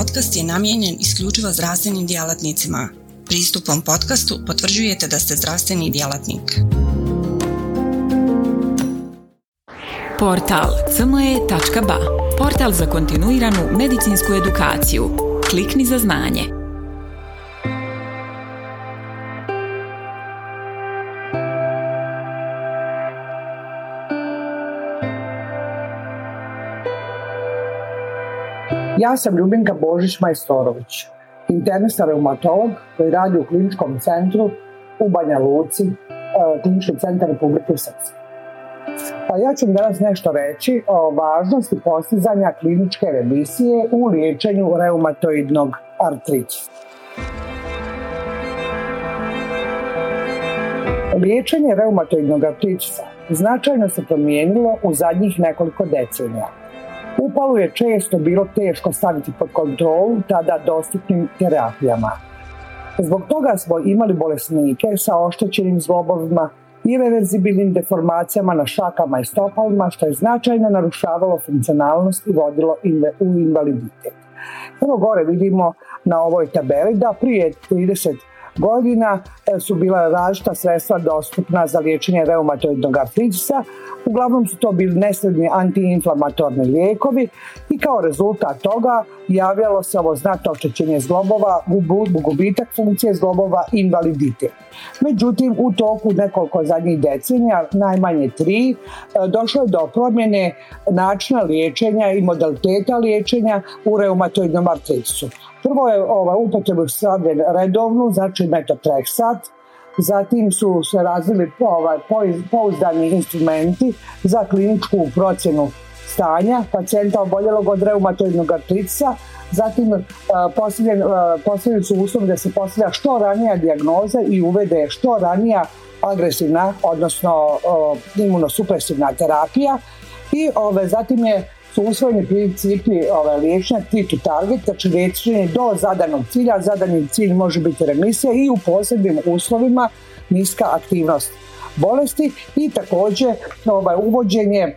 podcast je namijenjen isključivo zdravstvenim djelatnicima. Pristupom podcastu potvrđujete da ste zdravstveni djelatnik. Portal cme.ba Portal za kontinuiranu medicinsku edukaciju. Klikni za znanje. Ja sam Ljubinka Božić Majstorović, internista reumatolog koji radi u kliničkom centru u Banja Luci, e, klinički centar Republike Srpske. Pa ja ću danas nešto reći o važnosti postizanja kliničke remisije u liječenju reumatoidnog artritisa. Liječenje reumatoidnog artritisa značajno se promijenilo u zadnjih nekoliko decenija. Upalu je često bilo teško staviti pod kontrolu tada dostupnim terapijama. Zbog toga smo imali bolesnike sa oštećenim zlobovima, reverzibilnim deformacijama na šakama i stopalima, što je značajno narušavalo funkcionalnost i vodilo u invaliditet. Evo gore vidimo na ovoj tabeli da prije 30 godina e, su bila različita sredstva dostupna za liječenje reumatoidnog artritisa. Uglavnom su to bili nesredni antiinflamatorni lijekovi i kao rezultat toga javljalo se ovo znatno oštećenje zglobova, gubitak funkcije zglobova i invaliditet. Međutim, u toku nekoliko zadnjih decenija, najmanje tri, e, došlo je do promjene načina liječenja i modaliteta liječenja u reumatoidnom artritisu. Prvo je ovaj, upotrebu stavljen redovnu, znači metotreksat, zatim su se razvili ovaj, pouzdani instrumenti za kliničku procjenu stanja pacijenta oboljelog od reumatoidnog artritisa, zatim uh, postavljeni su uslovi da se postavlja što ranija dijagnoza i uvede što ranija agresivna, odnosno imunosupresivna terapija i ove, zatim je su usvojeni principi ove, liječenja to target, znači liječenje do zadanog cilja, zadani cilj može biti remisija i u posebnim uslovima niska aktivnost bolesti i također ovaj, uvođenje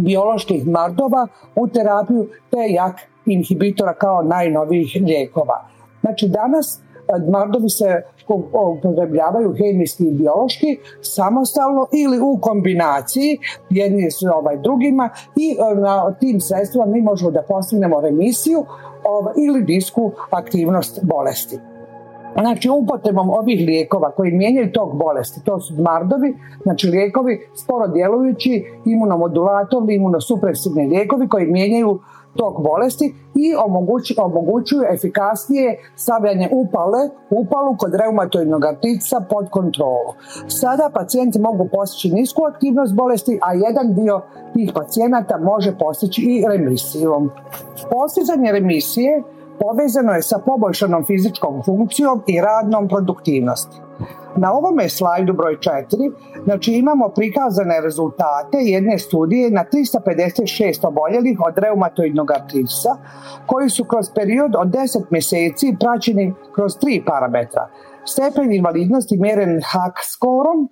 bioloških mardova u terapiju te jak inhibitora kao najnovijih lijekova. Znači danas Mardovi se upotrebljavaju hemijski i biološki samostalno ili u kombinaciji jedni s ovaj, drugima i e, na tim sredstvima mi možemo da postignemo remisiju ovaj, ili disku aktivnost bolesti. Znači upotrebom ovih lijekova koji mijenjaju tog bolesti, to su mardovi, znači lijekovi sporo djelujući imunomodulatorni, imunosupresivni lijekovi koji mijenjaju tok bolesti i omogućuju efikasnije stavljanje upale, upalu kod reumatoidnog artritisa pod kontrolu. Sada pacijenti mogu postići nisku aktivnost bolesti, a jedan dio tih pacijenata može postići i remisijom. Postizanje remisije povezano je sa poboljšanom fizičkom funkcijom i radnom produktivnosti. Na ovome slajdu broj 4 znači imamo prikazane rezultate jedne studije na 356 oboljelih od reumatoidnog artritisa koji su kroz period od 10 mjeseci praćeni kroz tri parametra. Stepen invalidnosti mjeren HAC skorom,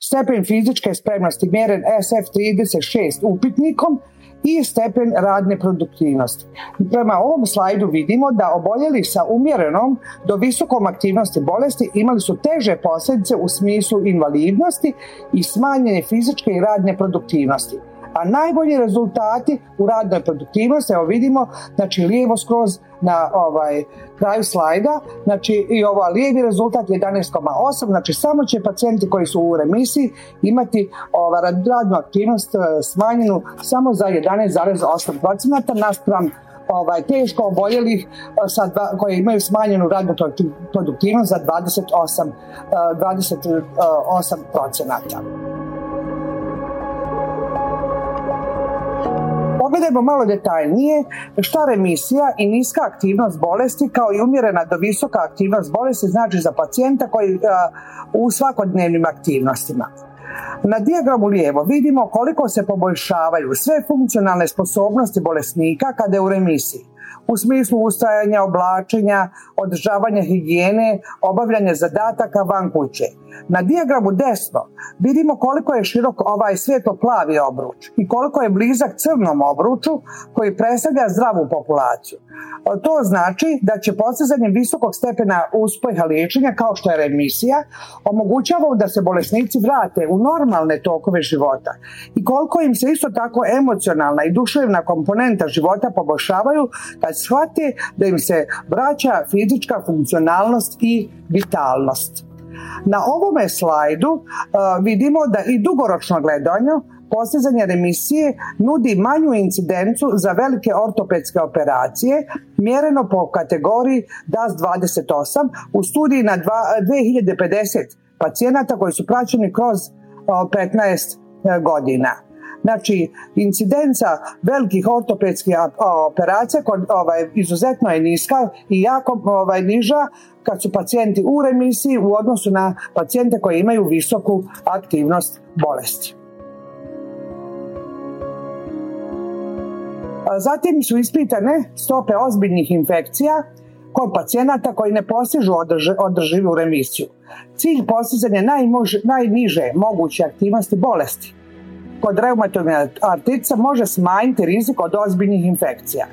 stepen fizičke spremnosti mjeren SF36 upitnikom i stepen radne produktivnosti. Prema ovom slajdu vidimo da oboljeli sa umjerenom do visokom aktivnosti bolesti imali su teže posljedice u smislu invalidnosti i smanjene fizičke i radne produktivnosti a najbolji rezultati u radnoj produktivnosti, evo vidimo, znači lijevo skroz na ovaj kraju slajda, znači i ovaj lijevi rezultat 11,8, znači samo će pacijenti koji su u remisiji imati ovaj, radnu aktivnost eh, smanjenu samo za 11,8% naspram ovaj, teško oboljelih eh, sa koji imaju smanjenu radnu produktivnost za 28, 28 procenata. Pogledajmo malo detaljnije šta remisija i niska aktivnost bolesti kao i umjerena do visoka aktivnost bolesti znači za pacijenta koji u svakodnevnim aktivnostima. Na dijagramu lijevo vidimo koliko se poboljšavaju sve funkcionalne sposobnosti bolesnika kada je u remisiji. U smislu ustajanja, oblačenja, održavanja higijene, obavljanja zadataka van kuće. Na dijagramu desno vidimo koliko je širok ovaj svijetlo plavi obruč i koliko je blizak crnom obruču koji predstavlja zdravu populaciju. To znači da će postizanjem visokog stepena uspeha liječenja kao što je remisija omogućava da se bolesnici vrate u normalne tokove života i koliko im se isto tako emocionalna i duševna komponenta života poboljšavaju kad shvate da im se vraća fizička funkcionalnost i vitalnost. Na ovome slajdu uh, vidimo da i dugoročno gledanje postizanje remisije nudi manju incidencu za velike ortopedske operacije mjereno po kategoriji DAS 28 u studiji na 2050 pacijenata koji su praćeni kroz 15 uh, godina. Znači, incidenca velikih ortopedskih operacija kod, ovaj, izuzetno je niska i jako ovaj, niža kad su pacijenti u remisiji u odnosu na pacijente koji imaju visoku aktivnost bolesti. Zatim su ispitane stope ozbiljnih infekcija kod pacijenata koji ne postižu održi, održivu remisiju. Cilj postizanja najniže moguće aktivnosti bolesti kod reumatoidne artritica može smanjiti rizik od ozbiljnih infekcija.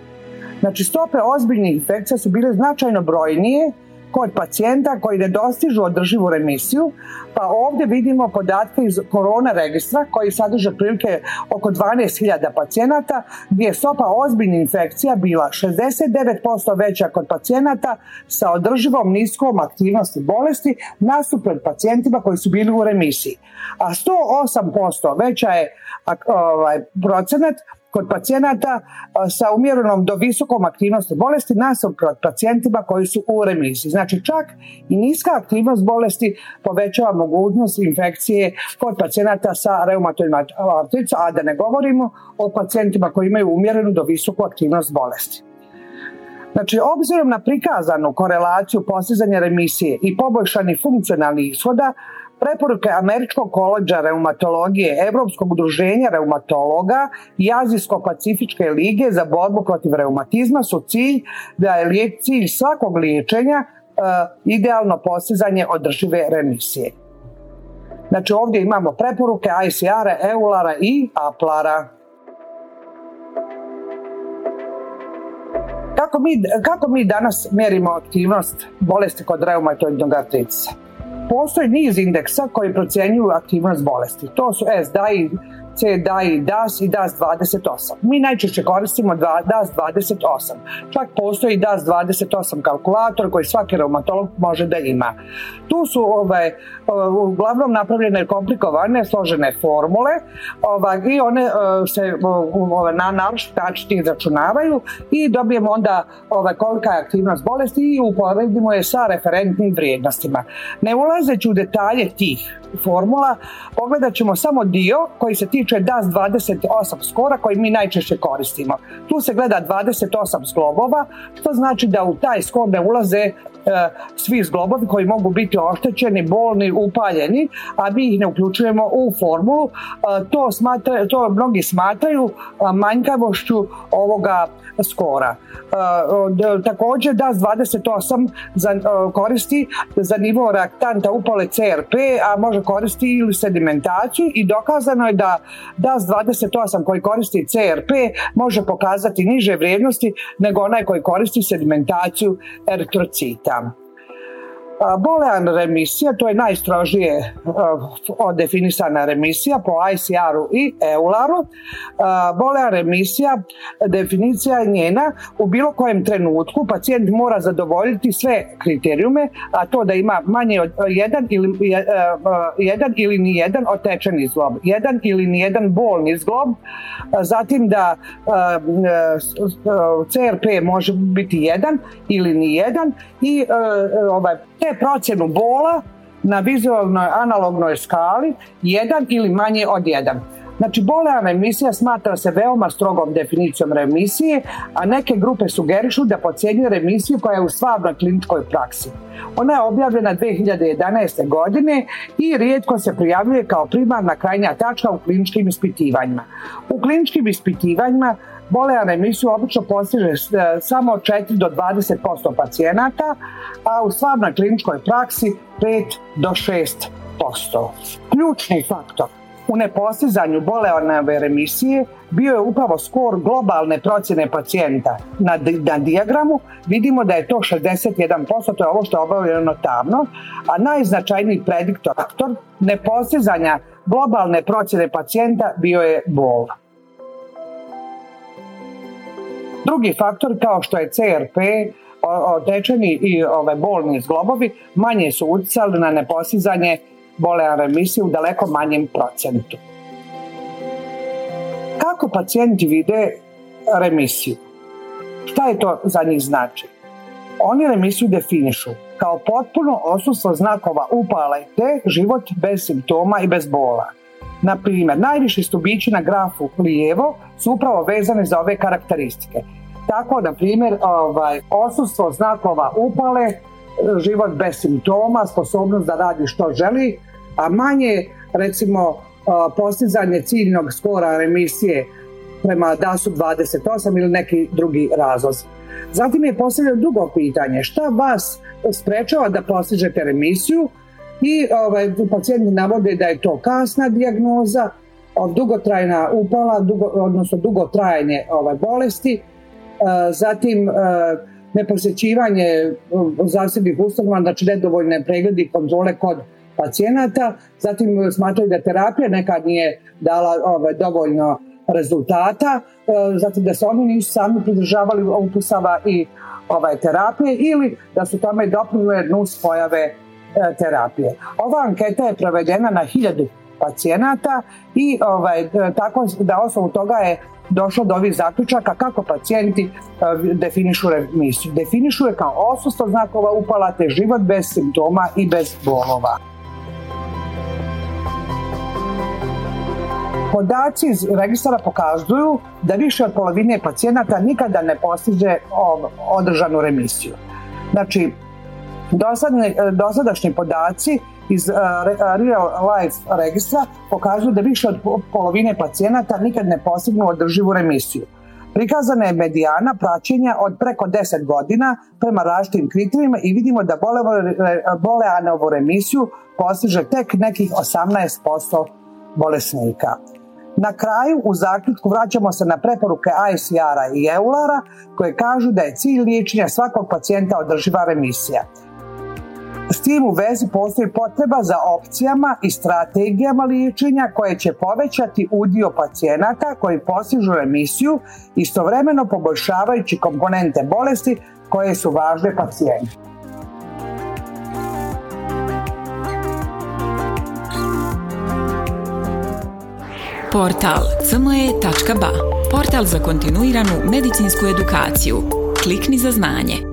Znači stope ozbiljnih infekcija su bile značajno brojnije kod pacijenta koji ne dostižu održivu remisiju, pa ovdje vidimo podatke iz korona registra koji sadrže prilike oko 12.000 pacijenata gdje je stopa ozbiljnih infekcija bila 69% veća kod pacijenata sa održivom niskom aktivnosti bolesti nasuprot pacijentima koji su bili u remisiji. A 108% veća je ovaj, procenat kod pacijenata sa umjerenom do visokom aktivnosti bolesti nasuprot pacijentima koji su u remisiji. Znači čak i niska aktivnost bolesti povećava mogućnost infekcije kod pacijenata sa reumatoidnom artriticom, a da ne govorimo o pacijentima koji imaju umjerenu do visoku aktivnost bolesti. Znači, obzirom na prikazanu korelaciju postizanja remisije i poboljšani funkcionalnih ishoda, Preporuke Američkog koleđa reumatologije, Evropskog udruženja reumatologa i Azijsko-pacifičke lige za borbu protiv reumatizma su cilj da je cilj svakog liječenja uh, idealno postizanje održive remisije. Znači ovdje imamo preporuke ICR-a, EULARA i APLARA. Kako mi, kako mi danas mjerimo aktivnost bolesti kod reumatoidnog artritisa? Postoji niz indeksa koji procjenjuju aktivnost bolesti. To su SDI, CDI, DAS i DAS 28. Mi najčešće koristimo DAS 28. Čak postoji DAS 28 kalkulator koji svaki reumatolog može da ima. Tu su ove, uglavnom napravljene komplikovane, složene formule ove, i one se ove, na naročit način izračunavaju i dobijemo onda ove, kolika je aktivnost bolesti i uporedimo je sa referentnim vrijednostima. Ne ulazeći u detalje tih formula, pogledat ćemo samo dio koji se tiče DAS 28 skora koji mi najčešće koristimo. Tu se gleda 28 zglobova, što znači da u taj skor ne ulaze svi zglobovi koji mogu biti oštećeni, bolni, upaljeni, a mi ih ne uključujemo u formulu. E, to, smatra, to mnogi smatraju manjkavošću ovoga skora. E, također DAS 28 za, koristi za nivo reaktanta upale CRP, a može koristiti ili sedimentaciju i dokazano je da DAS 28 koji koristi CRP može pokazati niže vrijednosti nego onaj koji koristi sedimentaciju eritrocita. job Bolean remisija, to je najstrožije definisana remisija po ICR-u i EULAR-u. Bolean remisija, definicija je njena, u bilo kojem trenutku pacijent mora zadovoljiti sve kriterijume, a to da ima manje od jedan ili, jedan ili ni jedan otečeni zglob, jedan ili ni jedan bolni zglob, zatim da CRP može biti jedan ili ni jedan i ovaj, te procjenu bola na vizualnoj analognoj skali jedan ili manje od jedan. Znači, boleana emisija smatra se veoma strogom definicijom remisije, a neke grupe sugerišu da pocijenju remisiju koja je u stvarnoj kliničkoj praksi. Ona je objavljena 2011. godine i rijetko se prijavljuje kao primarna krajnja tačka u kliničkim ispitivanjima. U kliničkim ispitivanjima Bolean emisiju obično postiže e, samo 4 do 20% pacijenata, a u stvarnoj kliničkoj praksi 5 do 6%. Ključni faktor u nepostizanju boleonove remisije bio je upravo skor globalne procjene pacijenta. Na, na dijagramu vidimo da je to 61%, to je ovo što je obavljeno tavno, a najznačajniji prediktor nepostizanja globalne procjene pacijenta bio je bol. Drugi faktor kao što je CRP, otečeni i ove bolni zglobovi manje su utjecali na nepostizanje bolean remisije u daleko manjem procentu. Kako pacijenti vide remisiju? Šta je to za njih znači? Oni remisiju definišu kao potpuno osustvo znakova upale te život bez simptoma i bez bola. Na primjer, najviši stubići na grafu lijevo su upravo vezane za ove karakteristike. Tako, na primjer, ovaj, osustvo znakova upale, život bez simptoma, sposobnost da radi što želi, a manje recimo postizanje ciljnog skora remisije prema DAS-u 28 ili neki drugi razlozi. Zatim je postavljeno drugo pitanje, šta vas sprečava da postižete remisiju i ovaj, pacijenti navode da je to kasna dijagnoza, dugotrajna upala, dugo, odnosno dugotrajanje ovaj, bolesti, zatim neposjećivanje zasebnih ustanova, znači nedovoljne pregledi i kontrole kod pacijenata, zatim smatraju da terapija nekad nije dala ovaj, dovoljno rezultata, e, zatim da se oni nisu sami pridržavali upusava i ovaj, terapije ili da su tome doprinule nus pojave e, terapije. Ova anketa je provedena na hiljadu pacijenata i ovaj, tako da osnovu toga je došlo do ovih zaključaka kako pacijenti e, definišu remisiju. Definišu je kao osustvo znakova upala te život bez simptoma i bez bolova. Podaci iz registara pokazuju da više od polovine pacijenata nikada ne postiže održanu remisiju. Znači, dosadašnji podaci iz Real Life registra pokazuju da više od polovine pacijenata nikad ne postignu održivu remisiju. Prikazana je medijana praćenja od preko 10 godina prema različitim kriterijima i vidimo da boleanovu remisiju postiže tek nekih 18% bolesnika. Na kraju, u zaključku vraćamo se na preporuke ICR-a i EULAR-a koje kažu da je cilj liječenja svakog pacijenta održiva remisija. S tim u vezi postoji potreba za opcijama i strategijama liječenja koje će povećati udio pacijenata koji postižu remisiju istovremeno poboljšavajući komponente bolesti koje su važne pacijenti. Portal cme.ba Portal za kontinuiranu medicinsku edukaciju. Klikni za znanje.